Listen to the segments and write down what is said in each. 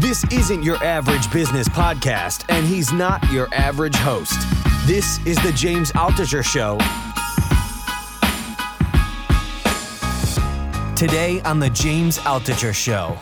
This isn't your average business podcast, and he's not your average host. This is the James Altucher Show. Today on the James Altucher Show.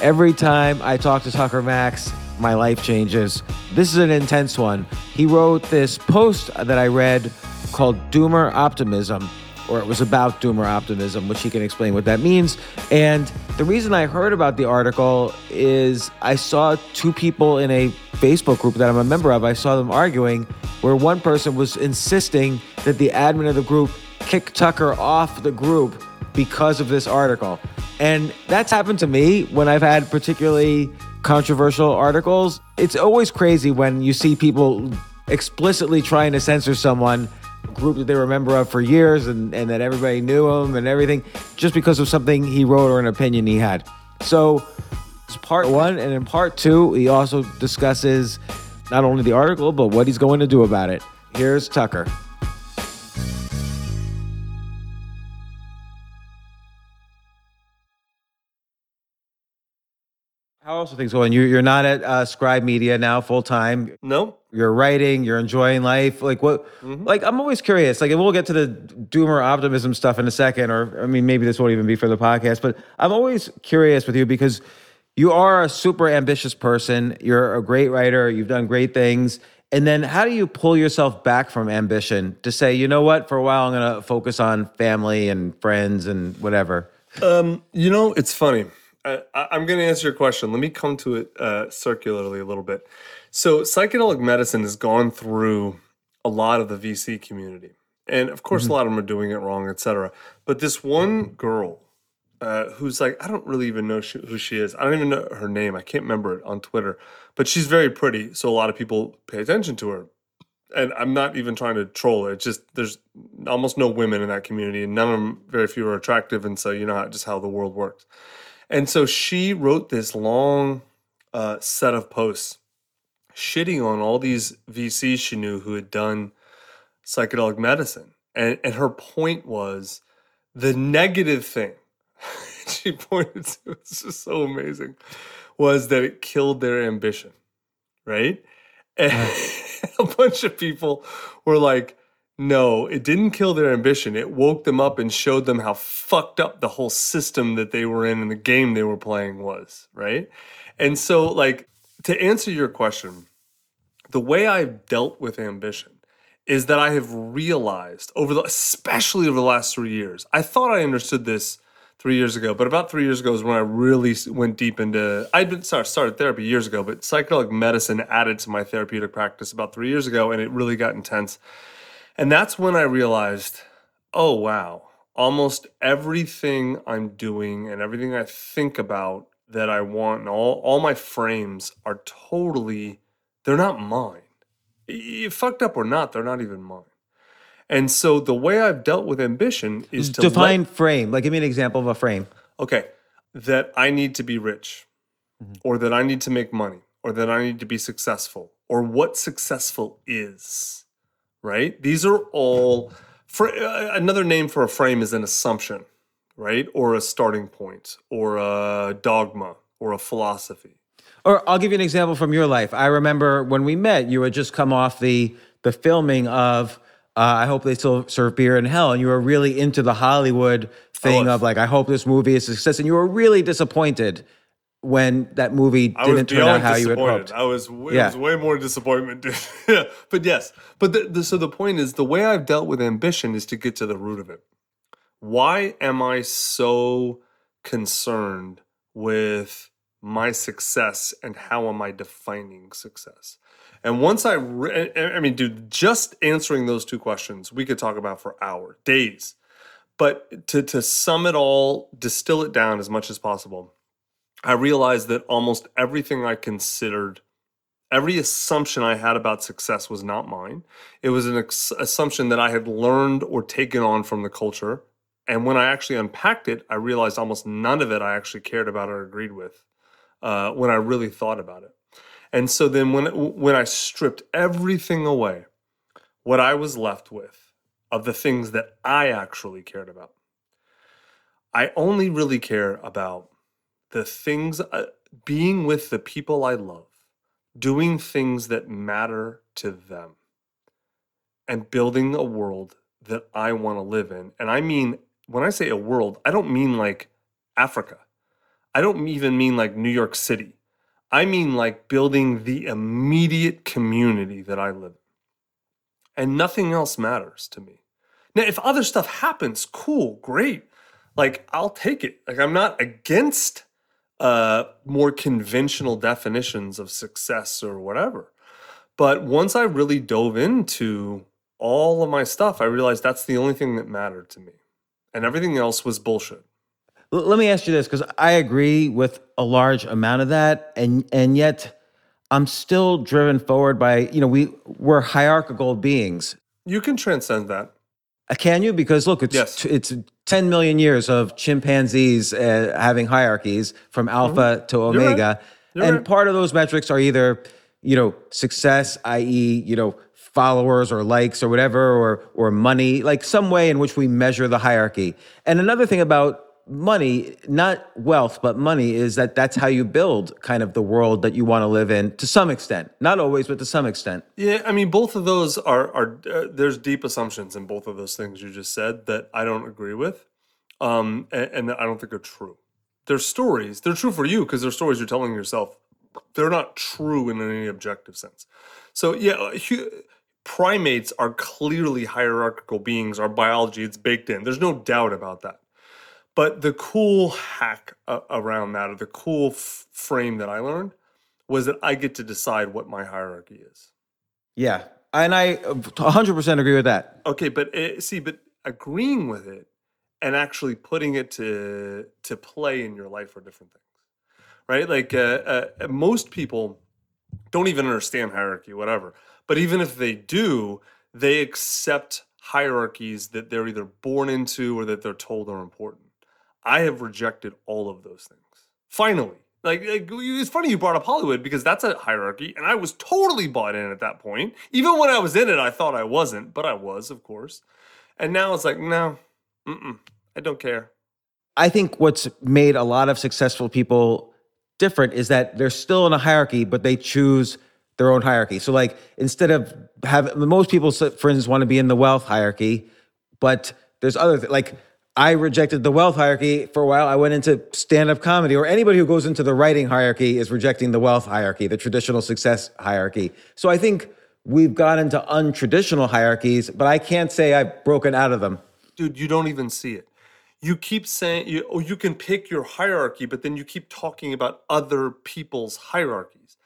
Every time I talk to Tucker Max, my life changes. This is an intense one. He wrote this post that I read called Doomer Optimism or it was about doomer optimism, which he can explain what that means. And the reason I heard about the article is I saw two people in a Facebook group that I'm a member of. I saw them arguing where one person was insisting that the admin of the group kick Tucker off the group because of this article. And that's happened to me when I've had particularly controversial articles. It's always crazy when you see people explicitly trying to censor someone group that they were a member of for years and, and that everybody knew him and everything just because of something he wrote or an opinion he had. So it's part one. And in part two, he also discusses not only the article, but what he's going to do about it. Here's Tucker. How else are things going? You, you're not at uh, Scribe Media now full time. No, you're writing, you're enjoying life. Like what? Mm-hmm. Like I'm always curious. Like we'll get to the doomer optimism stuff in a second, or I mean maybe this won't even be for the podcast. But I'm always curious with you because you are a super ambitious person. You're a great writer. You've done great things. And then how do you pull yourself back from ambition to say, you know what, for a while I'm going to focus on family and friends and whatever? Um, you know, it's funny. I, am going to answer your question. Let me come to it uh, circularly a little bit. So, psychedelic medicine has gone through a lot of the VC community. And of course, mm-hmm. a lot of them are doing it wrong, et cetera. But this one girl uh, who's like, I don't really even know she, who she is. I don't even know her name. I can't remember it on Twitter. But she's very pretty. So, a lot of people pay attention to her. And I'm not even trying to troll her. It's just there's almost no women in that community, and none of them, very few are attractive. And so, you know, how, just how the world works. And so she wrote this long uh, set of posts shitting on all these VCs she knew who had done psychedelic medicine. And, and her point was the negative thing she pointed to, it's just so amazing, was that it killed their ambition, right? And a bunch of people were like, no, it didn't kill their ambition. It woke them up and showed them how fucked up the whole system that they were in and the game they were playing was, right? And so, like, to answer your question, the way I've dealt with ambition is that I have realized over the, especially over the last three years, I thought I understood this three years ago, but about three years ago is when I really went deep into, I'd been sorry, started therapy years ago, but psychedelic medicine added to my therapeutic practice about three years ago, and it really got intense. And that's when I realized, oh, wow, almost everything I'm doing and everything I think about that I want and all, all my frames are totally they're not mine. You fucked up or not, they're not even mine. And so the way I've dealt with ambition is to define let, frame. Like, give me an example of a frame. Okay, that I need to be rich, mm-hmm. or that I need to make money, or that I need to be successful, or what successful is. Right? These are all. For uh, another name for a frame is an assumption, right? Or a starting point, or a dogma, or a philosophy. Or I'll give you an example from your life. I remember when we met, you had just come off the the filming of uh, I hope they still serve beer in hell, and you were really into the Hollywood thing of like I hope this movie is a success, and you were really disappointed when that movie didn't turn out how you had hoped. I was, it Yeah. was way more disappointment. dude. but yes, but the, the, so the point is, the way I've dealt with ambition is to get to the root of it. Why am I so concerned with my success and how am I defining success? And once I, re- I I mean, dude, just answering those two questions, we could talk about for hours, days. But to to sum it all, distill it down as much as possible, I realized that almost everything I considered, every assumption I had about success was not mine. It was an ex- assumption that I had learned or taken on from the culture. And when I actually unpacked it, I realized almost none of it I actually cared about or agreed with uh, when I really thought about it. And so then when when I stripped everything away, what I was left with of the things that I actually cared about, I only really care about the things uh, being with the people I love, doing things that matter to them, and building a world that I want to live in. And I mean, when I say a world, I don't mean like Africa. I don't even mean like New York City. I mean like building the immediate community that I live in. And nothing else matters to me. Now, if other stuff happens, cool, great. Like, I'll take it. Like, I'm not against uh, more conventional definitions of success or whatever. But once I really dove into all of my stuff, I realized that's the only thing that mattered to me. And everything else was bullshit. L- Let me ask you this, because I agree with a large amount of that, and and yet I'm still driven forward by you know we we're hierarchical beings. You can transcend that. Uh, Can you? Because look, it's Yes. it's 10 million years of chimpanzees uh, having hierarchies from alpha to Mm-hmm. You're right. omega, You're and right. part of those metrics are either you know success, i.e., you know followers or likes or whatever, or or money, like some way in which we measure the hierarchy. And another thing about money, not wealth, but money, is that that's how you build kind of the world that you want to live in to some extent. Not always, but to some extent. Yeah, I mean, both of those are are uh, there's deep assumptions in both of those things you just said that I don't agree with, um, and, and I don't think are true. They're stories. They're true for you because they're stories you're telling yourself. They're not true in any objective sense. So yeah, uh, primates are clearly hierarchical beings. Our biology, it's baked in. There's no doubt about that. But the cool hack uh, around that, or the cool f- frame that I learned, was that I get to decide what my hierarchy is. Yeah, and I uh, 100% agree with that. Okay, but eh, see, but agreeing with it and actually putting it to to play in your life are different things, right? Like uh, uh, most people don't even understand hierarchy, whatever. But even if they do, they accept hierarchies that they're either born into or that they're told are important. I have rejected all of those things. Finally, like, like it's funny you brought up Hollywood because that's a hierarchy, and I was totally bought in at that point. Even when I was in it, I thought I wasn't, but I was, of course. And now it's like, no, I don't care. I think what's made a lot of successful people different is that they're still in a hierarchy, but they choose their own hierarchy. So, like, instead of having most people, for instance, want to be in the wealth hierarchy, but there's other like I rejected the wealth hierarchy for a while. I went into stand-up comedy, or anybody who goes into the writing hierarchy is rejecting the wealth hierarchy, the traditional success hierarchy. So I think we've gone into untraditional hierarchies, but I can't say I've broken out of them. dude, you don't even see it. You keep saying you oh, you can pick your hierarchy, but then you keep talking about other people's hierarchies.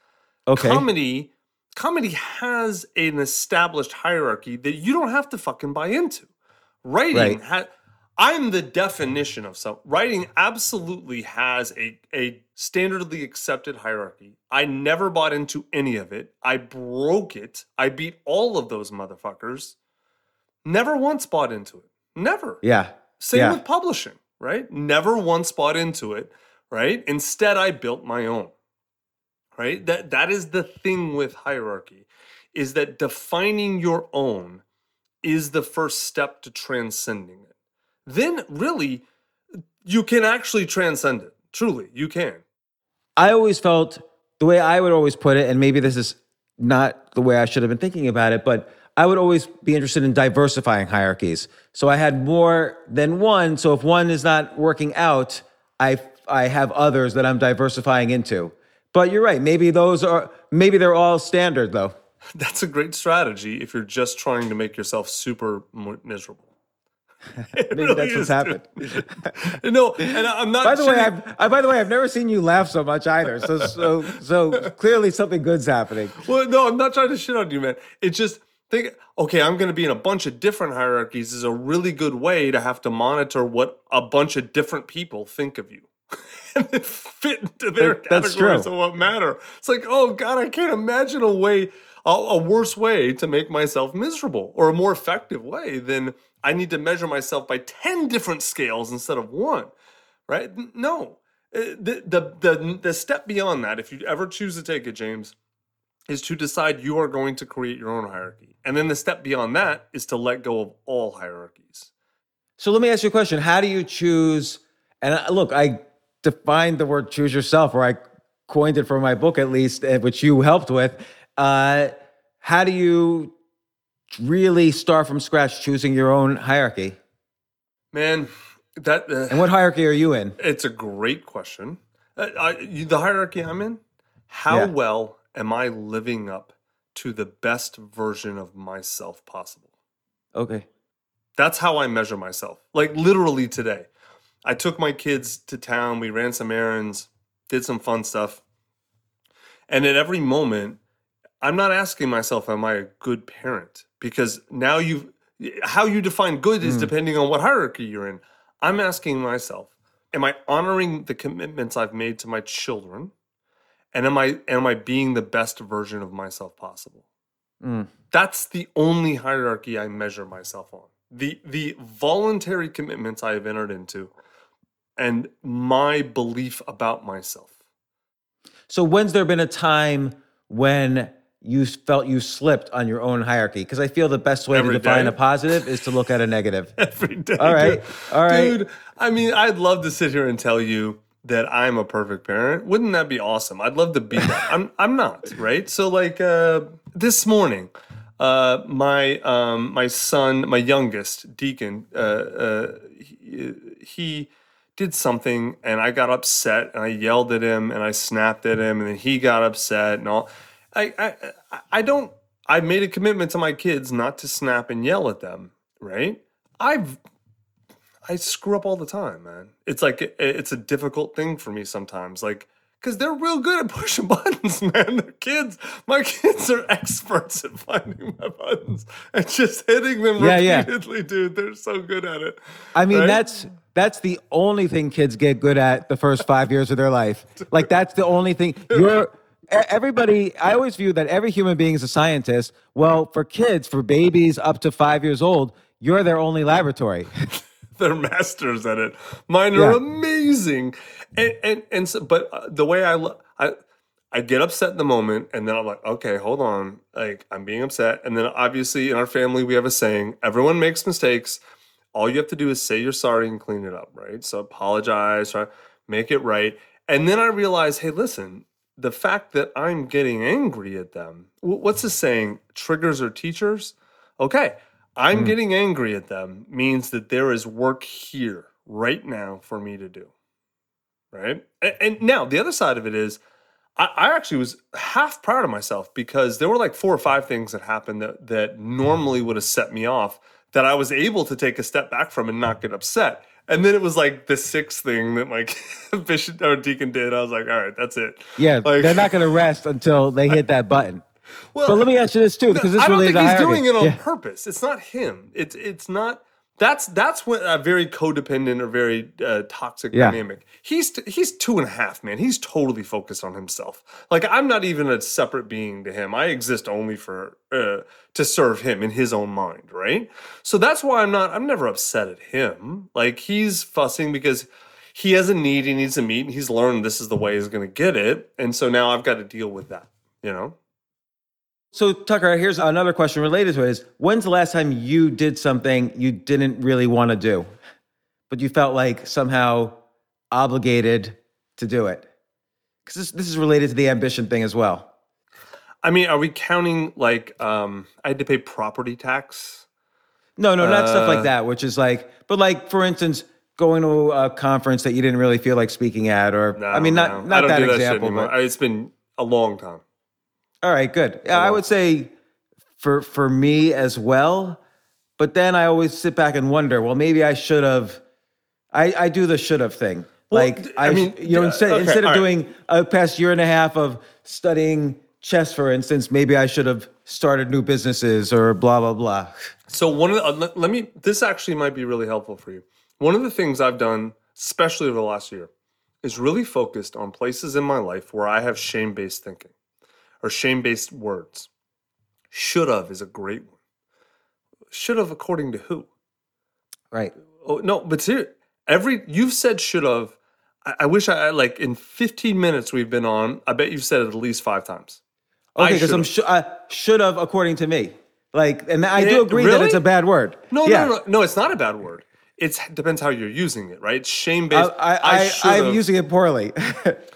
Okay. Comedy, comedy has an established hierarchy that you don't have to fucking buy into. Writing Right. ha- I'm the definition of some writing absolutely has a a standardly accepted hierarchy. I never bought into any of it. I broke it. I beat all of those motherfuckers. Never once bought into it. Never. yeah. Same yeah. with publishing, right? Never once bought into it, right? Instead, I built my own. Right? That that is the thing with hierarchy is that defining your own is the first step to transcending it. Then really you can actually transcend it. Truly, you can. I always felt the way I would always put it, and maybe this is not the way I should have been thinking about it, but I would always be interested in diversifying hierarchies. So I had more than one. So if one is not working out, I I have others that I'm diversifying into. But you're right. Maybe those are maybe they're all standard though. That's a great strategy if you're just trying to make yourself super miserable. Maybe really that's what's happened. no, and I'm not. By the way, I've, I, by the way, I've never seen you laugh so much either. So, so, so clearly something good's happening. Well, no, I'm not trying to shit on you, man. It's just think, okay, I'm going to be in a bunch of different hierarchies is a really good way to have to monitor what a bunch of different people think of you. and fit into their That- that's categories true. of what matter. It's like, oh God, I can't imagine a way, a, a worse way to make myself miserable or a more effective way than I need to measure myself by 10 different scales instead of one, right? No. Uh, The, the, the, the step beyond that, if you ever choose to take it, James, is to decide you are going to create your own hierarchy. And then the step beyond that is to let go of all hierarchies. So let me ask you a question. How do you choose? And look, I defined the word choose yourself, or I coined it for my book at least, eh, which you helped with. Uh, how do you really start from scratch choosing your own hierarchy? Man, that uh, And what hierarchy are you in? it's a great question. Uh, I, the hierarchy I'm in, how Yeah. well am I living up to the best version of myself possible? Okay. That's how I measure myself. Like literally today. I took my kids to town, we ran some errands, did some fun stuff. And at every moment, I'm not asking myself, am I a good parent? Because now you how you define good is depending on what hierarchy you're in. I'm asking myself, am I honoring the commitments I've made to my children? And am I am I being the best version of myself possible? Mm. That's the only hierarchy I measure myself on. The the voluntary commitments I have entered into and my belief about myself. So when's there been a time when you felt you slipped on your own hierarchy? Because I feel the best way Every to define day. a positive is to look at a negative. Every day. All right, dude. all right. Dude, I mean, I'd love to sit here and tell you that I'm a perfect parent. Wouldn't that be awesome? I'd love to be that. I'm I'm not, right? So like uh this morning, uh my um my son, my youngest, Deacon, uh uh he, he did something and I got upset and I yelled at him and I snapped at him and then he got upset and all. I I I- don't. I made a commitment to my kids not to snap and yell at them. Right? I've I screw up all the time, man. It's like it's a difficult thing for me sometimes, like because they're real good at pushing buttons, man. They're kids. My kids are experts at finding my buttons and just hitting them Yeah, yeah. repeatedly, dude. They're so good at it. I mean, Right? that's that's the only thing kids get good at the first five years of their life. Like that's the only thing. You're everybody. I always view that every human being is a scientist. Well, for kids, for babies up to five years old, you're their only laboratory. they're masters at it. Mine are Yeah. amazing, and and and so, but uh, the way I I I get upset in the moment, and then I'm like, okay, hold on, like I'm being upset, and then obviously in our family we have a saying: everyone makes mistakes. All you have to do is say you're sorry and clean it up, right? So apologize, try make it right, and then I realize, hey, listen. The fact that I'm getting angry at them, what's the saying? Triggers are teachers. Okay, I'm hmm. getting angry at them means that there is work here right now for me to do. Right. And, and now the other side of it is I, I actually was half proud of myself because there were like four or five things that happened that, that normally would have set me off that I was able to take a step back from and not get upset. And then it was like the sixth thing that like Bishop or Deacon did. I was like, all right, that's it. Yeah, Like- they're not going to rest until they hit that button. Well, But let me ask you this too, because this I don't think he's doing it on Yeah. purpose. It's not him. It's it's not. That's that's what a very codependent or very uh, toxic Yeah. dynamic. He's t- he's two and a half, man. He's totally focused on himself. Like I'm not even a separate being to him. I exist only for uh, to serve him in his own mind, right? So that's why I'm not. I'm never upset at him. Like he's fussing because he has a need he needs to meet, and he's learned this is the way he's going to get it, and so now I've got to deal with that. You know. So Tucker, here's another question related to it: Is when's the last time you did something you didn't really want to do, but you felt like somehow obligated to do it? Because this, this is related to the ambition thing as well. I mean, are we counting like um I had to pay property tax? No, no, not stuff Uh, like that. Which is like, but like for instance, going to a conference that you didn't really feel like speaking at, or No, I mean, not no, not that shit example, but it's been a long time. All right, good. Yeah, I would say for for me as well. But then I always sit back and wonder, well, maybe I should have. I, I do the should have thing. Well, like I mean, you know, instead okay, instead of right. doing a past year and a half of studying chess, for instance, maybe I should have started new businesses or blah blah blah. So one of the, uh, let, let me. This actually might be really helpful for you. One of the things I've done, especially over the last year, is really focused on places in my life where I have shame-based thinking or shame-based words. Should have is a great one. Should have according to who? Right. Oh no, but ser- every you've said should have. I, I wish I I- like in 15 minutes we've been on. I bet you've said it at least five times. I Okay, because I'm sh- uh, should have according to me. Like, and I do agree that really? it's a bad word. No, yeah. no, no, no. It's not a bad word. It depends how you're using it, right? Shame based. I, I, I, I'm using it poorly.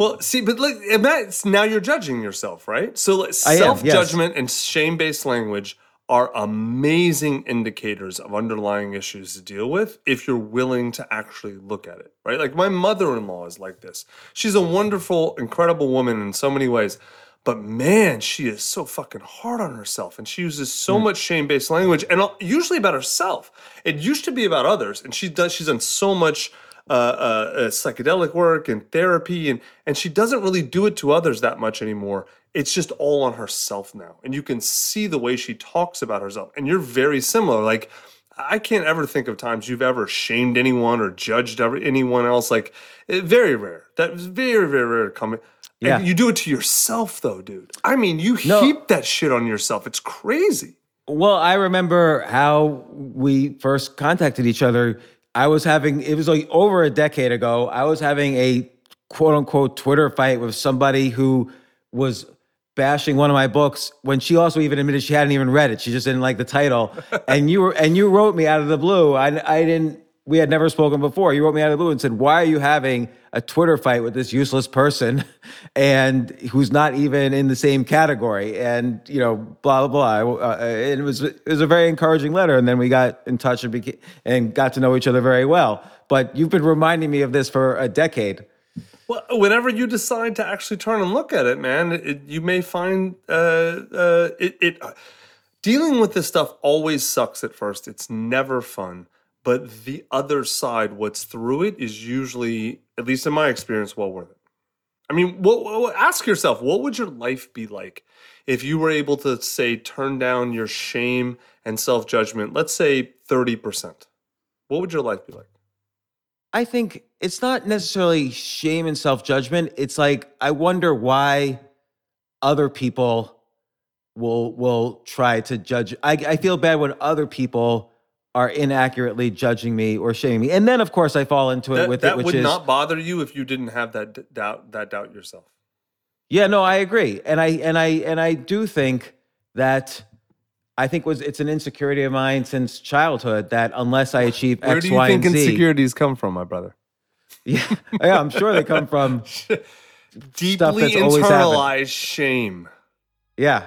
Well, see, but look, and that's now you're judging yourself, right? So like, I am, yes. self judgment and shame based language are amazing indicators of underlying issues to deal with if you're willing to actually look at it, right? Like my mother in law is like this. She's a wonderful, incredible woman in so many ways. But man, she is so fucking hard on herself, and she uses so Hmm. much shame-based language, and uh, usually about herself. It used to be about others, and she does. She's done so much uh, uh, uh, psychedelic work and therapy, and and she doesn't really do it to others that much anymore. It's just all on herself now, and you can see the way she talks about herself. And you're very similar. Like I can't ever think of times you've ever shamed anyone or judged ever, anyone else. Like eh, very rare. That was very very rare to come. Yeah. And you do it to yourself though, dude. I mean, you No. heap that shit on yourself. It's crazy. Well, I remember how we first contacted each other. I was having, it was like over a decade ago, I was having a quote unquote Twitter fight with somebody who was bashing one of my books when she also even admitted she hadn't even read it. She just didn't like the title. and you were, and you wrote me out of the blue. I, I didn't, we had never spoken before. You wrote me out of the blue and said, Why are you having a Twitter fight with this useless person and who's not even in the same category? And, you know, blah, blah, blah. Uh, and it was, it was a very encouraging letter. And then we got in touch and, beca- and got to know each other very well. But you've been reminding me of this for a decade. Well, whenever you decide to actually turn and look at it, man, it, you may find uh, uh, it, it. Dealing with this stuff always sucks at first. It's never fun. But the other side, what's through it, is usually, at least in my experience, well worth it. I mean, what, what, ask yourself, what would your life be like if you were able to say turn down your shame and self judgment? Let's say thirty percent. What would your life be like? I think it's not necessarily shame and self judgment. It's like I wonder why other people will will try to judge. I, I feel bad when other people are inaccurately judging me or shaming me, and then of course I fall into it with that it, which would is not bother you if you didn't have that d- doubt. That doubt yourself. yeah. No, I agree, and I and I and I do think that. I think was it's an insecurity of mine since childhood that unless I achieve Where X, do you Y, think and Z, insecurities come from, my brother? yeah, yeah, I'm sure they come from Deeply internalized shame. yeah.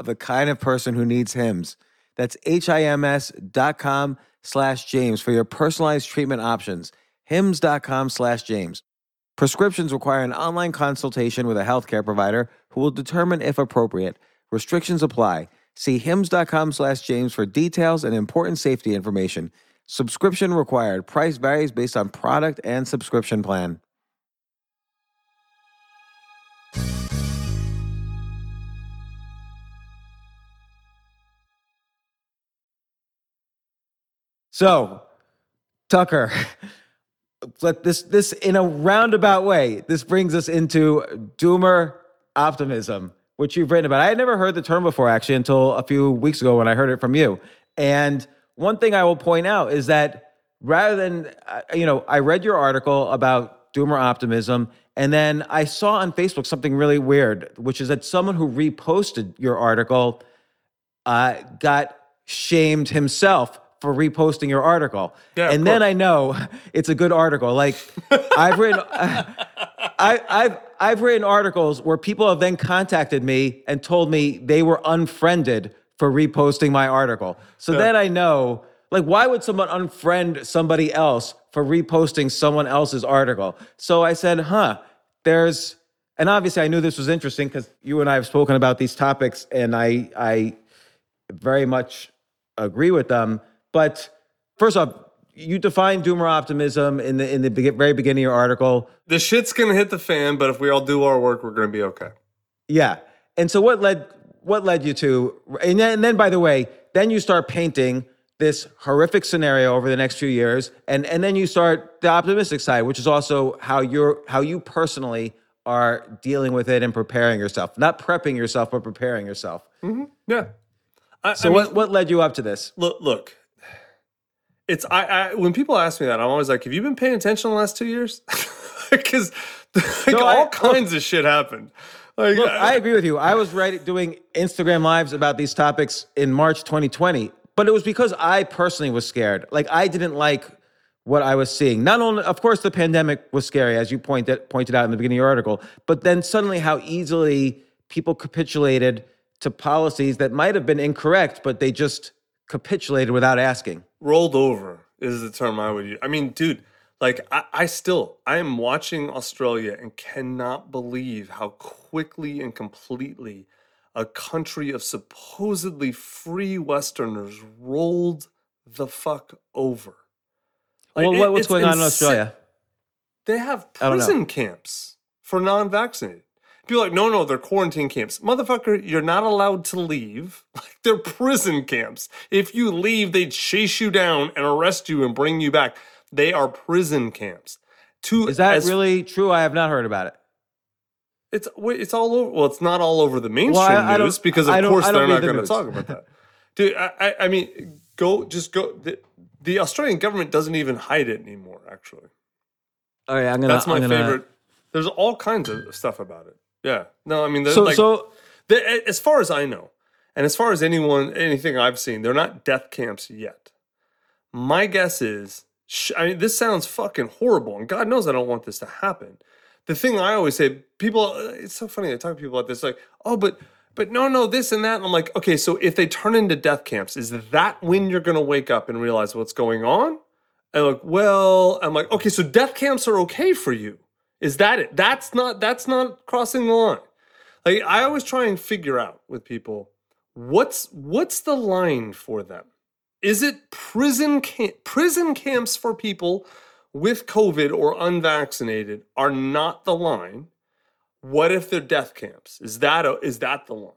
of the kind of person who needs Hims. That's H-I-M-S dot com slash James for your personalized treatment options. Hims.com slash James. Prescriptions require an online consultation with a healthcare provider who will determine if appropriate. Restrictions apply. See hims.com slash James for details and important safety information. Subscription required. Price varies based on product and subscription plan. So, Tucker, let this this in a roundabout way, this brings us into doomer optimism which you've written about. I had never heard the term before, actually, until a few weeks ago when I heard it from you. And one thing I will point out is that rather than, uh, you know, I read your article about doomer optimism, And then I saw on Facebook something really weird, which is that someone who reposted your article uh, got shamed himself for reposting your article. Yeah, and then. I know it's a good article. Like I've written, I, I've I've written articles where people have then contacted me and told me they were unfriended for reposting my article. So then I know, like, why would someone unfriend somebody else for reposting someone else's article? So I said, huh, there's, and obviously I knew this was interesting because you and I have spoken about these topics, and I I very much agree with them. But first off, you define doomer optimism in the in the be- very beginning of your article. The shit's gonna hit the fan, but if we all do our work, we're gonna be okay. Yeah. And so what led what led you to and then, and then by the way, then you start painting this horrific scenario over the next few years and and then you start the optimistic side, which is also how you're how you personally are dealing with it and preparing yourself. Not prepping yourself, but preparing yourself. Mm-hmm. Yeah. I, So I mean, what what led you up to this? look look it's I, I when people ask me that i'm always like have you been paying attention the last two years because like No, I- all kinds of shit happened like Look, I agree with you. I was right doing Instagram lives about these topics in March 2020, but it was because I personally was scared. Like I didn't like what I was seeing. Not only, of course, the pandemic was scary, as you pointed pointed out in the beginning of your article, but then suddenly how easily people capitulated to policies that might have been incorrect, but they just capitulated without asking. Rolled over is the term i would use i mean dude like I, I still i am watching australia and cannot believe how quickly and completely a country of supposedly free westerners rolled the fuck over Like, well, it- what's going on in Australia? They have prison camps for non-vaccinated. People like, no, no, they're quarantine camps. Motherfucker, you're not allowed to leave. Like they're prison camps. If you leave, they chase you down and arrest you and bring you back. They are prison camps. To Is that as- really true? I have not heard about it. It's wait, it's all over. Well, it's not all over the mainstream I don't- news because of course they're not the going to talk about that. Dude, I, I, I mean, go just go. The, the Australian government doesn't even hide it anymore. Actually. All right, I'm gonna. That's my gonna- favorite. There's all kinds of stuff about it. Yeah. No, I mean, So, like, so as far as I know, and as far as anyone, anything I've seen, they're not death camps yet. My guess is, I mean, this sounds fucking horrible, and God knows I don't want this to happen. The thing I always say, people, uh, it's so funny. I talk to people about this, like, oh, but, but no, no, this and that. And I'm like, okay, so if they turn into death camps, is that when you're going to wake up and realize what's going on? And like, well, I'm like, okay, so death camps are okay for you. Is that it? That's not that's not crossing the line. Like I always try and figure out with people what's what's the line for them. Is it prison camp, prison camps for people with COVID or unvaccinated are not the line? What if they're death camps? Is that a, is that the line?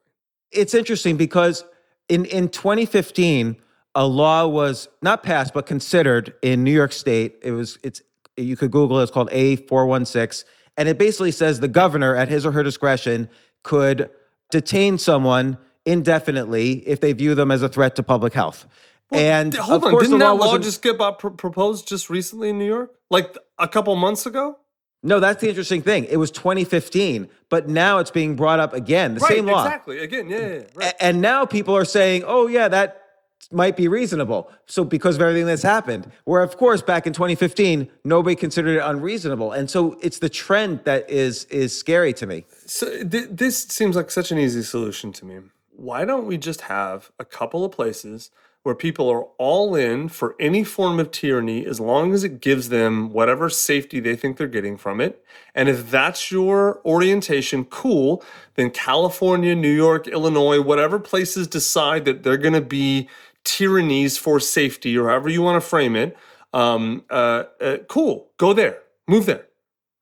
it's interesting because in in 2015 a law was not passed but considered in New York State. It was it's you could Google it. It's called A416, and it basically says the governor, at his or her discretion, could detain someone indefinitely if they view them as a threat to public health. and D- hold of on, course, didn't the that law law just get pr- proposed just recently in New York, like a couple months ago? no, that's the interesting thing. It was 2015, but now it's being brought up again. The Right, same law. exactly. Again, yeah, yeah, yeah, right. And now people are saying, "Oh yeah, that might be reasonable." So because of everything that's happened, where of course back in 2015 nobody considered it unreasonable, and so it's the trend that is is scary to me. So th- this seems like such an easy solution to me. Why don't we just have a couple of places where people are all in for any form of tyranny as long as it gives them whatever safety they think they're getting from it? And if that's your orientation, cool. Then California, New York, Illinois, whatever places decide that they're going to be tyrannies for safety or however you want to frame it, um, uh, uh, cool. Go there. Move there.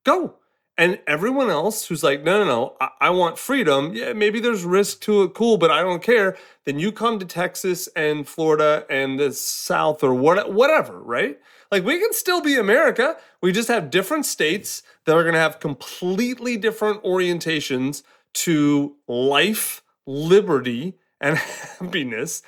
Go. And everyone else who's like, no, no, no, I, I want freedom. Yeah, maybe there's risk to it, cool, but I don't care. Then you come to Texas and Florida and the South or what, whatever, right? Like we can still be America. We just have different states that are going to have completely different orientations to life, liberty, and happiness.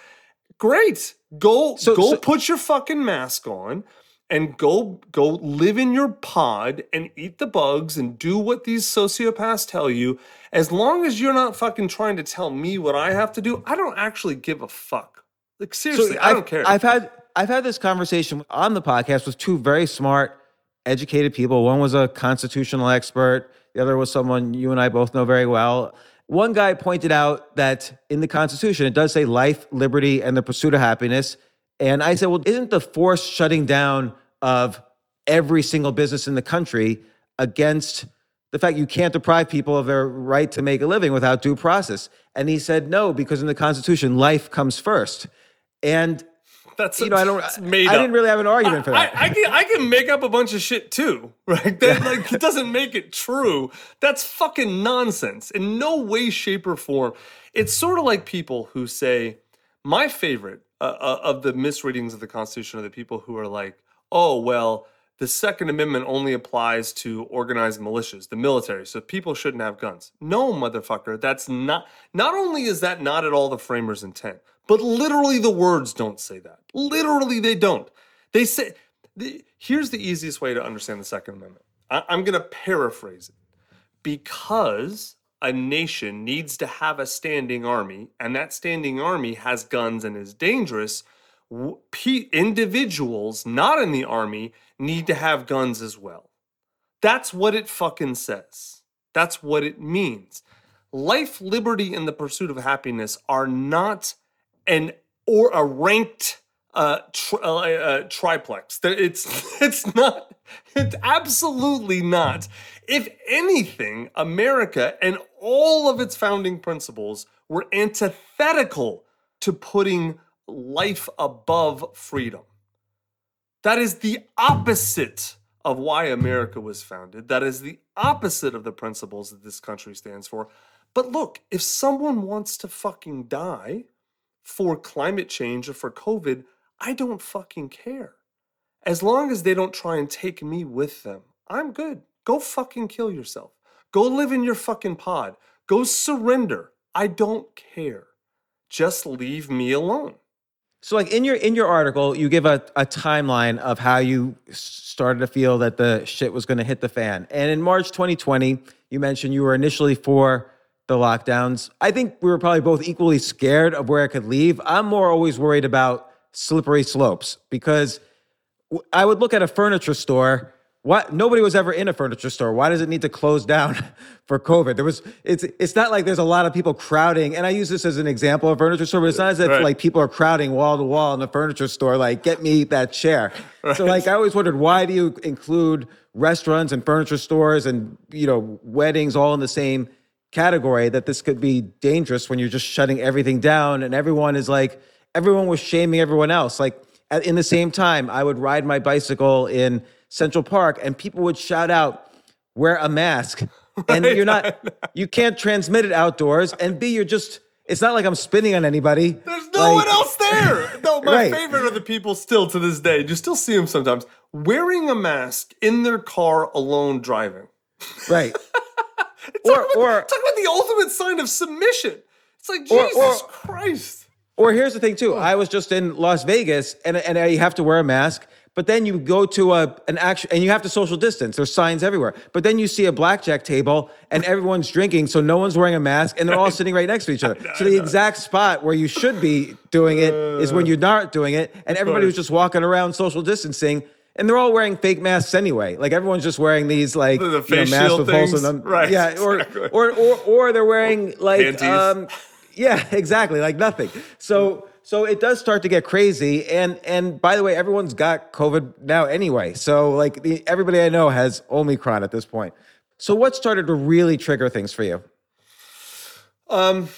Great. Go So- go so- put your fucking mask on and go go live in your pod and eat the bugs and do what these sociopaths tell you. As long as you're not fucking trying to tell me what I have to do, I don't actually give a fuck. Like seriously, I I've- don't care. I've had I've had this conversation on the podcast with two very smart, educated people. One was a constitutional expert. The other was someone you and I both know very well. One guy pointed out that in the Constitution it does say life, liberty, and the pursuit of happiness. And I said, well, isn't the forced shutting down of every single business in the country against the fact you can't deprive people of their right to make a living without due process? And he said, no, because in the Constitution, life comes first. And That's you know, I don't. made I up. didn't really have an argument for that. I, I can I can make up a bunch of shit too, right? That like it doesn't make it true. That's fucking nonsense. In no way, shape, or form. It's sort of like people who say, my favorite uh, uh, of the misreadings of the Constitution are the people who are like, oh well, the Second Amendment only applies to organized militias, the military, so people shouldn't have guns. No, motherfucker, that's not. Not only is that not at all the framers' intent, but literally the words don't say that. Literally, they don't. They say. The, here's the easiest way to understand the Second Amendment. I, I'm going to paraphrase it. Because a nation needs to have a standing army, and that standing army has guns and is dangerous, individuals not in the army need to have guns as well. That's what it fucking says. That's what it means. Life, liberty, and the pursuit of happiness are not an or a ranked uh, tri- uh, uh, triplex. It's it's not. It's absolutely not. If anything, America and all of its founding principles were antithetical to putting life above freedom. That is the opposite of why America was founded. That is the opposite of the principles that this country stands for. But look, if someone wants to fucking die for climate change or for COVID, I don't fucking care. As long as they don't try and take me with them, I'm good. Go fucking kill yourself. Go live in your fucking pod. Go surrender. I don't care. Just leave me alone. So, like in your in your article, you give a, a timeline of how you started to feel that the shit was going to hit the fan. And in March 2020, you mentioned you were initially for the lockdowns. I think we were probably both equally scared of where it could leave. I'm more always worried about slippery slopes because I would look at a furniture store. What nobody was ever in a furniture store. Why does it need to close down for COVID? There was it's it's not like there's a lot of people crowding. And I use this as an example of furniture store, but it's not as if Right. like people are crowding wall to wall in the furniture store. Like, get me that chair. So like I always wondered why do you include restaurants and furniture stores and you know weddings all in the same category? That this could be dangerous when you're just shutting everything down and everyone is like everyone was shaming everyone else. Like at, in the same time, I would ride my bicycle in Central Park and people would shout out, wear a mask. And you're not, you can't transmit it outdoors. And B, you're just, it's not like I'm spinning on anybody. There's no Like- one else there. No, my Right. favorite are the people still to this day. You still see them sometimes wearing a mask in their car alone driving. Right. Talk, Or- about, or- talk about the ultimate sign of submission. It's like Or- Jesus or- Christ. Or here's the thing too. I was just in Las Vegas, and and you have to wear a mask. But then you go to a an action, and you have to social distance. There's signs everywhere. But then you see a blackjack table, and everyone's drinking, so no one's wearing a mask, and they're all sitting right next to each other. So the exact spot where you should be doing it is when you're not doing it, and everybody was just walking around social distancing. And they're all wearing fake masks anyway. Like everyone's just wearing these like The- the you know, face masks shield with holes in things. them. Right, Yeah. Or, exactly. or or or they're wearing like Panties. um yeah, exactly, like nothing. So so it does start to get crazy and and by the way, everyone's got COVID now anyway. So like the, everybody I know has Omicron at this point. So what started to really trigger things for you? Um,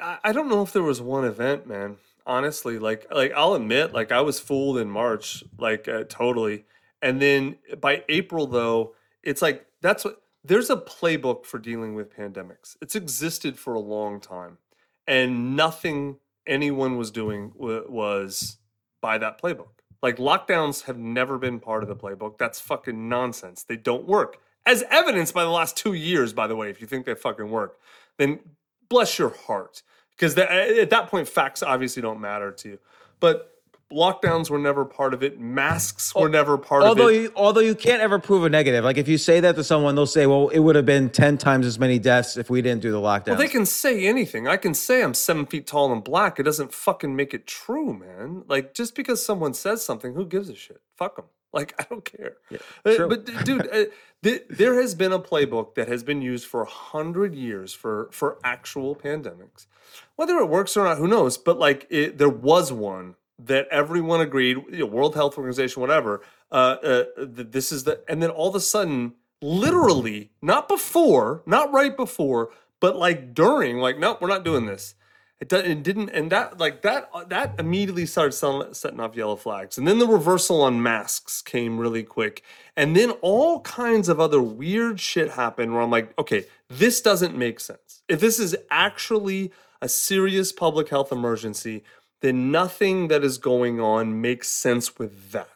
I- don't know if there was one event, man. Honestly, like like I'll admit, like I was fooled in March, like uh, totally. And then by April, though, it's like that's what there's a playbook for dealing with pandemics. It's existed for a long time, and nothing anyone was doing wa- was by that playbook. Like lockdowns have never been part of the playbook. That's fucking nonsense. They don't work. As evidenced by the last two years, by the way, if you think they fucking work, then bless your heart. Because at that point, facts obviously don't matter to you. But lockdowns were never part of it. Masks were never part although of it. you although you can't ever prove a negative. Like if you say that to someone, they'll say, "Well, it would have been ten times as many deaths if we didn't do the lockdown." Well, they can say anything. I can say I'm seven feet tall and black. It doesn't fucking make it true, man. Like just because someone says something, who gives a shit? Fuck them. Like I don't care. Uh, true. but dude, uh, th- there has been a playbook that has been used for a hundred years for for actual pandemics. Whether it works or not, who knows? But like, it, there was one that everyone agreed, you know, World Health Organization, whatever. Uh, uh, this is the, and then all of a sudden, literally, not before, not right before, but like during, like, nope, we're not doing this. It, do- it didn't, and that like that uh, that immediately started sell- setting off yellow flags. And then the reversal on masks came really quick, and then all kinds of other weird shit happened. Where I'm like, okay, this doesn't make sense. If this is actually a serious public health emergency, then nothing that is going on makes sense with that.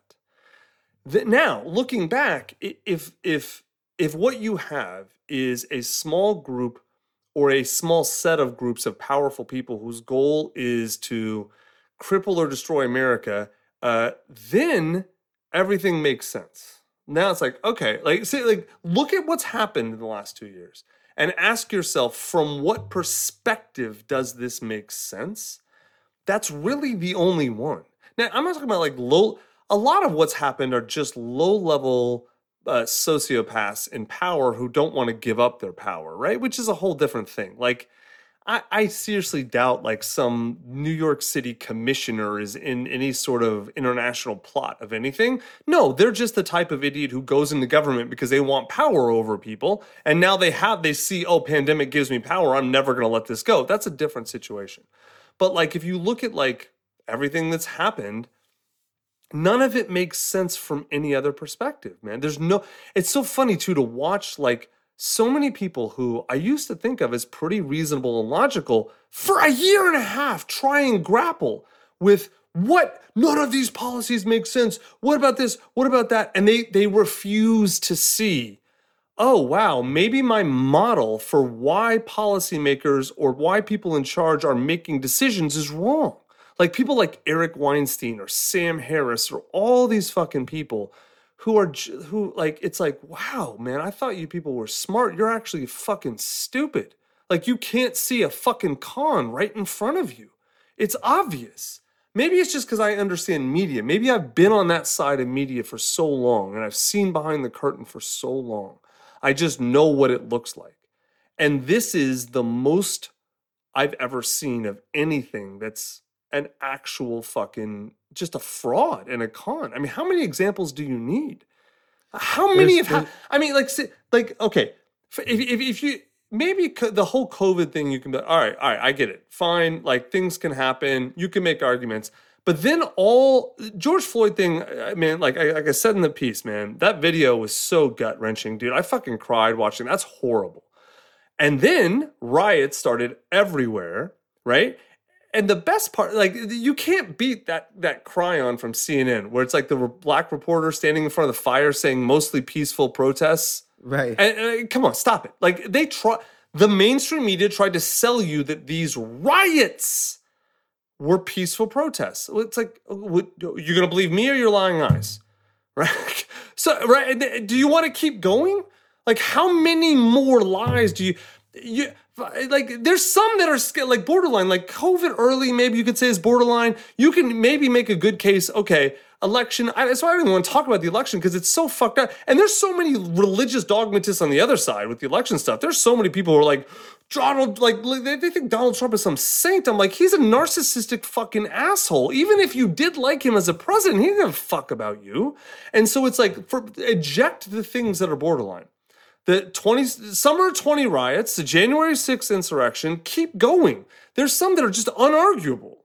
Th- now, looking back, if if if what you have is a small group or a small set of groups of powerful people whose goal is to cripple or destroy America, uh, then everything makes sense. Now it's like, okay, like see, like look at what's happened in the last two years and ask yourself from what perspective does this make sense? That's really the only one. Now, I'm not talking about like low, a lot of what's happened are just low level uh, sociopaths in power who don't want to give up their power, right? Which is a whole different thing. Like, I, I seriously doubt like some New York City commissioner is in any sort of international plot of anything. No, they're just the type of idiot who goes into government because they want power over people. And now they have, they see, oh, pandemic gives me power. I'm never going to let this go. That's a different situation. But like, if you look at like everything that's happened, none of it makes sense from any other perspective, man. There's no, it's so funny too to watch like so many people who I used to think of as pretty reasonable and logical for a year and a half try and grapple with what none of these policies make sense. What about this? What about that? And they they refuse to see oh wow, maybe my model for why policymakers or why people in charge are making decisions is wrong. Like people like Eric Weinstein or Sam Harris or all these fucking people who are who like it's like wow, man, I thought you people were smart. You're actually fucking stupid. Like you can't see a fucking con right in front of you. It's obvious. Maybe it's just because I understand media. Maybe I've been on that side of media for so long and I've seen behind the curtain for so long. I just know what it looks like. And this is the most I've ever seen of anything that's an actual fucking just a fraud and a con. I mean, how many examples do you need? How many There's- have? Ha- I mean, like, like, okay, if if, if you maybe the whole COVID thing, you can be all right, all right, I get it, fine. Like things can happen, you can make arguments, but then all George Floyd thing, I mean, like I, like I said in the piece, man, that video was so gut wrenching, dude. I fucking cried watching. That's horrible. And then riots started everywhere, right? And the best part, like you can't beat that that chyron from CNN, where it's like the re- black reporter standing in front of the fire saying mostly peaceful protests. right. And, and, come on, stop it! Like they try, the mainstream media tried to sell you that these riots were peaceful protests. It's like, what, you're gonna believe me or your lying eyes, right? So, right? Uh, do you want to keep going? Like, how many more lies do you? You like? There's some that are like borderline. Like COVID early, maybe you could say is borderline. You can maybe make a good case. Okay, election. I, that's why I don't even want to talk about the election because it's so fucked up. And there's so many religious dogmatists on the other side with the election stuff. There's so many people who are like, Donald, like they, think Donald Trump is some saint. I'm like, he's a narcissistic fucking asshole. Even if you did like him as a president, he didn't fuck about you. And so it's like, for eject the things that are borderline. The 20 summer 20 riots, the January 6th insurrection, keep going. There's some that are just unarguable.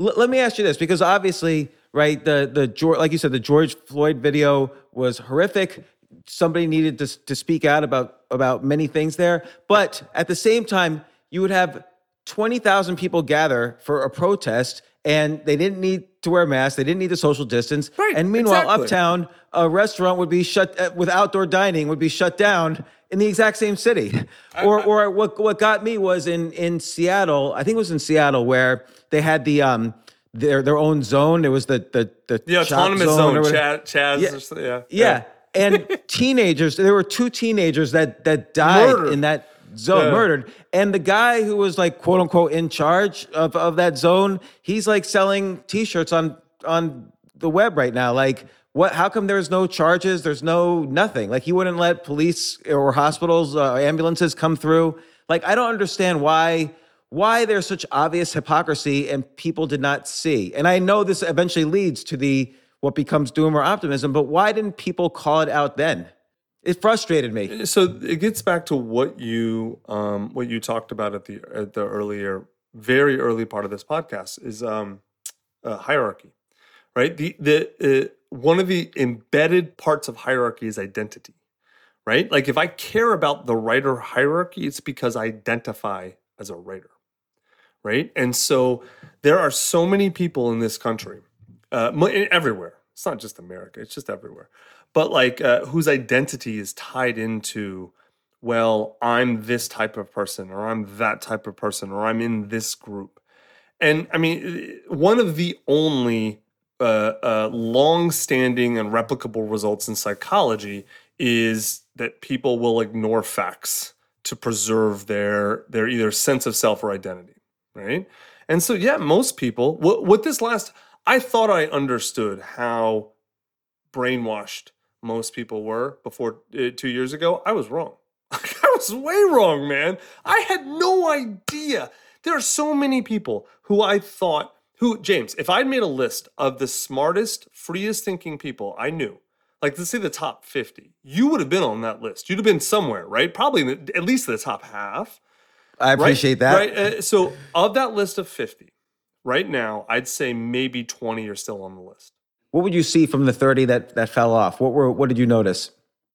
L- let me ask you this because obviously right the the George, like you said the george floyd video was horrific somebody needed to, to speak out about about many things there but at the same time you would have 20,000 people gather for a protest and they didn't need to wear masks they didn't need the social distance Right, and meanwhile exactly. uptown a restaurant would be shut uh, with outdoor dining would be shut down in the exact same city or or what what got me was in in Seattle I think it was in Seattle where they had the um their their own zone. It was the the the The autonomous zone, whatever. Chaz, Chaz Yeah. or so- yeah. Yeah. And teenagers, there were two teenagers that that died Murdered. in that zone, Yeah. murdered. And the guy who was like quote unquote in charge of, of that zone, he's like selling t-shirts on on the web right now. Like what how come there's no charges? There's no nothing. Like he wouldn't let police or hospitals, uh, ambulances come through. Like I don't understand why why there's such obvious hypocrisy and people did not see. And I know this eventually leads to the what becomes doomer optimism, but why didn't people call it out then? It frustrated me. So it gets back to what you um, what you talked about at the at the earlier, very early part of this podcast is um, uh, hierarchy, right? The the uh, one of the embedded parts of hierarchy is identity, right? Like if I care about the writer hierarchy, it's because I identify as a writer, right? And so there are so many people in this country, uh, everywhere. It's not just America; it's just everywhere. But like uh, whose identity is tied into, well, I'm this type of person, or I'm that type of person, or I'm in this group. And I mean, one of the only uh, uh, long-standing and replicable results in psychology is that people will ignore facts to preserve their their either sense of self or identity, right? And so, yeah, most people. What, what this last, I thought I understood how brainwashed most people were before uh, two years ago. I was wrong. I was way wrong, man. I had no idea. There are so many people who I thought, who, James, if I'd made a list of the smartest, freest thinking people I knew, like let's say the top 50, you would have been on that list. You'd have been somewhere, right? Probably in the, at least the top half. I Right? appreciate that. Right. Uh, so, of that list of 50, right now, I'd say maybe 20 are still on the list. What would you see from the 30 that that fell off? What were what did you notice?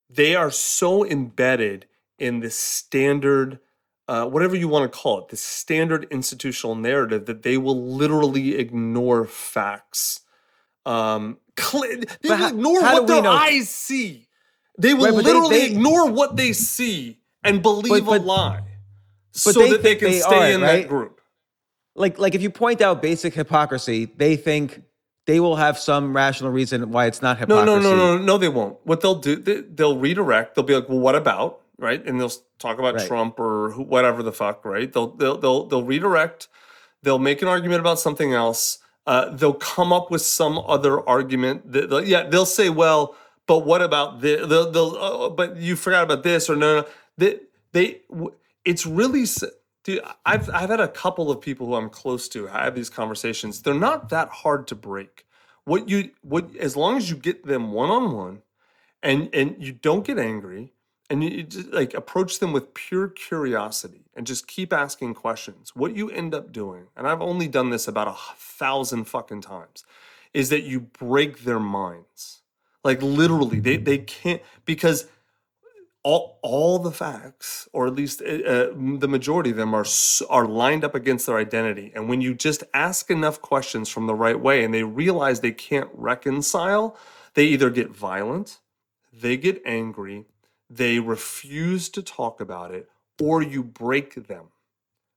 They are so embedded in the standard, uh, whatever you want to call it, the standard institutional narrative that they will literally ignore facts. Um, cl- they will how- ignore how what their know- eyes see. They will Right, but they- literally they- ignore what they see and believe but- a lie, but so they that they can stay are, in right? that group. Like like if you point out basic hypocrisy, they think they will have some rational reason why it's not No, hypocrisy. no, no, no, no. no, They won't. What they'll do, they, they'll redirect. They'll be like, "Well, what about?" Right, and they'll talk about Right. Trump or who, whatever the fuck. Right? They'll they'll they'll they'll redirect. They'll make an argument about something else. Uh, they'll come up with some other argument. That they'll, yeah, they'll say, "Well, but what about this?" They'll, they'll uh, but you forgot about this or no, no. They they. w- It's really. Dude, I've I've had a couple of people who I'm close to have these conversations. They're not that hard to break what you what as long as you get them one on one and and you don't get angry and you, you just like approach them with pure curiosity and just keep asking questions what you end up doing and i've only done this about a thousand fucking times is that you break their minds like literally they they can't because all all the facts, or at least uh, the majority of them, are are lined up against their identity. And when you just ask enough questions from the right way, and they realize they can't reconcile, they either get violent, they get angry, they refuse to talk about it, or you break them.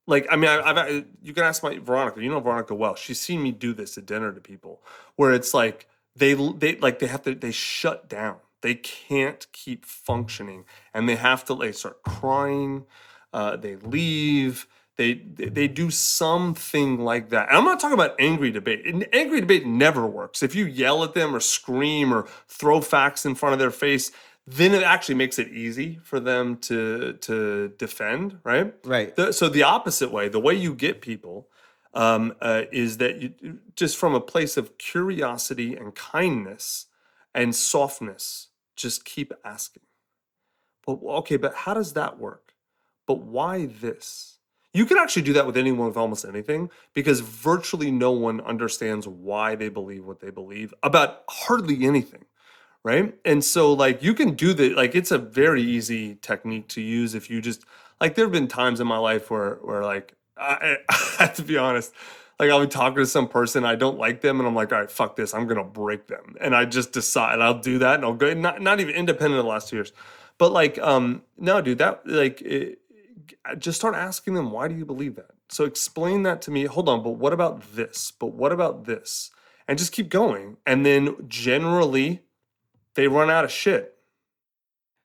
Like I mean, I, I've you can ask my Veronica. You know Veronica well. She's seen me do this at dinner to people, where it's like they they like they have to they shut down. They can't keep functioning, and they have to like start crying. Uh, they leave. They, they they do something like that. And I'm not talking about angry debate. An angry debate never works. If you yell at them or scream or throw facts in front of their face, then it actually makes it easy for them to to defend, right? Right. The, so the opposite way, the way you get people, um, uh, is that you just from a place of curiosity and kindness and softness, just keep asking. But okay, but how does that work? But why this? You can actually do that with anyone with almost anything because virtually no one understands why they believe what they believe about hardly anything right and so like you can do the like it's a very easy technique to use if you just like there have been times in my life where where like I, I have to be honest like i'll be talking to some person i don't like them and i'm like all right fuck this i'm gonna break them and i just decide i'll do that and i'll go not, not even independent of the last two years but like um no dude that like it, just start asking them why do you believe that So explain that to me. Hold on, but what about this? But what about this? And just keep going. And then generally, they run out of shit.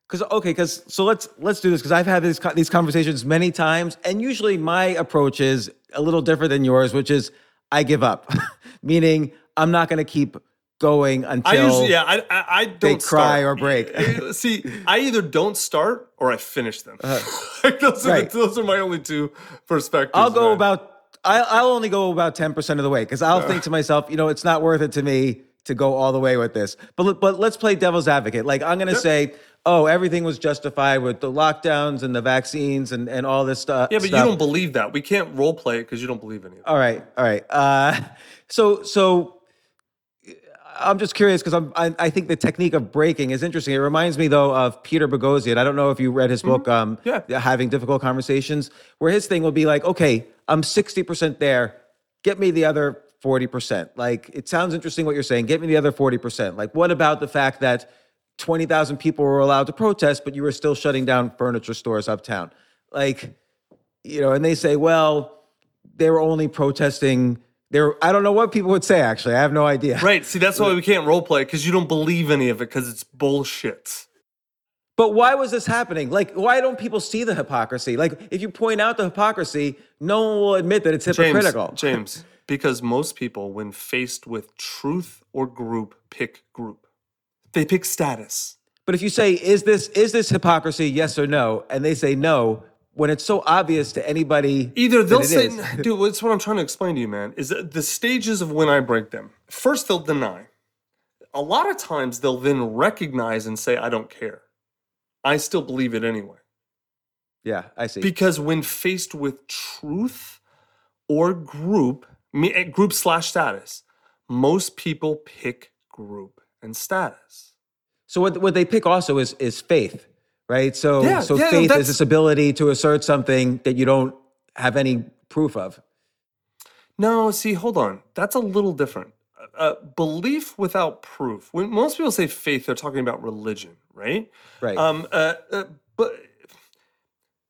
Because okay, because so let's let's do this because I've had these these conversations many times, and usually my approach is a little different than yours, which is I give up, meaning I'm not going to keep going until I usually, yeah, I, I, I don't cry start. or break. Eh, See, I either don't start or I finish them. Like, those, are right. the, those are my only two perspectives. I'll go man. about I, I'll only go about ten percent of the way because I'll think to myself, you know, it's not worth it to me to go all the way with this. But but let's play devil's advocate. Like I'm going to say, oh, everything was justified with the lockdowns and the vaccines and and all this stuff. Yeah, but you don't believe that. We can't role play it because you don't believe of it. All right, all right. Uh, so, so I'm just curious because I'm I, I think the technique of breaking is interesting. It reminds me though of Peter Boghossian. I don't know if you read his book, um, Mm-hmm. Yeah. having difficult conversations, where his thing will be like, okay, I'm 60 percent there. Get me the other 40 percent. Like, it sounds interesting what you're saying. Get me the other 40 percent. Like, what about the fact that 20,000 people were allowed to protest, but you were still shutting down furniture stores uptown? Like, you know, and they say, well, they were only protesting. There, I don't know what people would say. Actually, I have no idea. Right. See, that's why we can't role play because you don't believe any of it because it's bullshit. But why was this happening? Like, why don't people see the hypocrisy? Like, if you point out the hypocrisy, no one will admit that it's James, hypocritical. James, because most people, when faced with truth or group, pick group. They pick status. But if you say, "Is this is this hypocrisy? Yes or no?" and they say no, when it's so obvious to anybody, Either they'll say, dude, that's what I'm trying to explain to you, man, is the stages of when I break them. First, they'll deny. A lot of times, they'll then recognize and say, I don't care. I still believe it anyway. yeah, I see. Because when faced with truth or group, me- eh, group slash status, most people pick group and status. So what what they pick also is is faith, right? So Yeah, so yeah, faith is this ability to assert something that you don't have any proof of. No, see, hold on. That's a little different. Uh, belief without proof. When most people say faith, they're talking about religion, right? Right. Um, uh, uh, but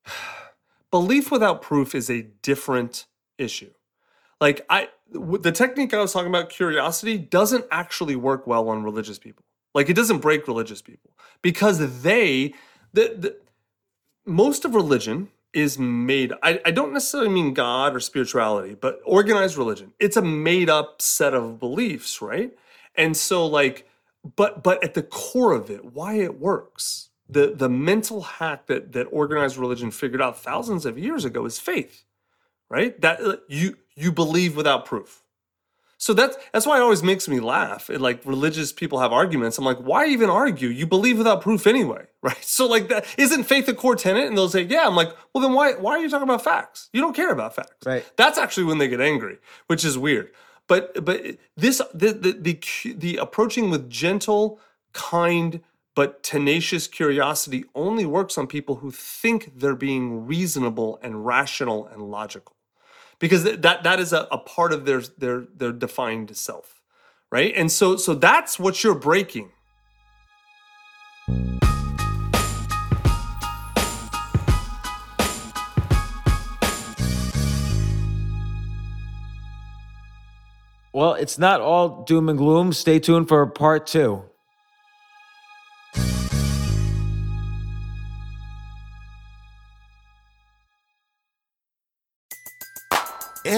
belief without proof is a different issue. Like I, the technique I was talking about, curiosity, doesn't actually work well on religious people. Like it doesn't break religious people. Because they, the, the most of religion is made I, I don't necessarily mean god or spirituality but organized religion. It's a made up set of beliefs right? And so like but but at the core of it why it works the the mental hack that that organized religion figured out thousands of years ago is faith right that uh, you you believe without proof so that's that's why it always makes me laugh. It, like religious people have arguments. I'm like, why even argue? You believe without proof anyway, right? So like that isn't faith a core tenet? And they'll say, yeah. I'm like, well then why why are you talking about facts? You don't care about facts. Right. That's actually when they get angry, which is weird. But but this the the the, the approaching with gentle, kind but tenacious curiosity only works on people who think they're being reasonable and rational and logical because that that is a, a part of their their their defined self right and so so that's what you're breaking Well, it's not all doom and gloom. Stay tuned for part two.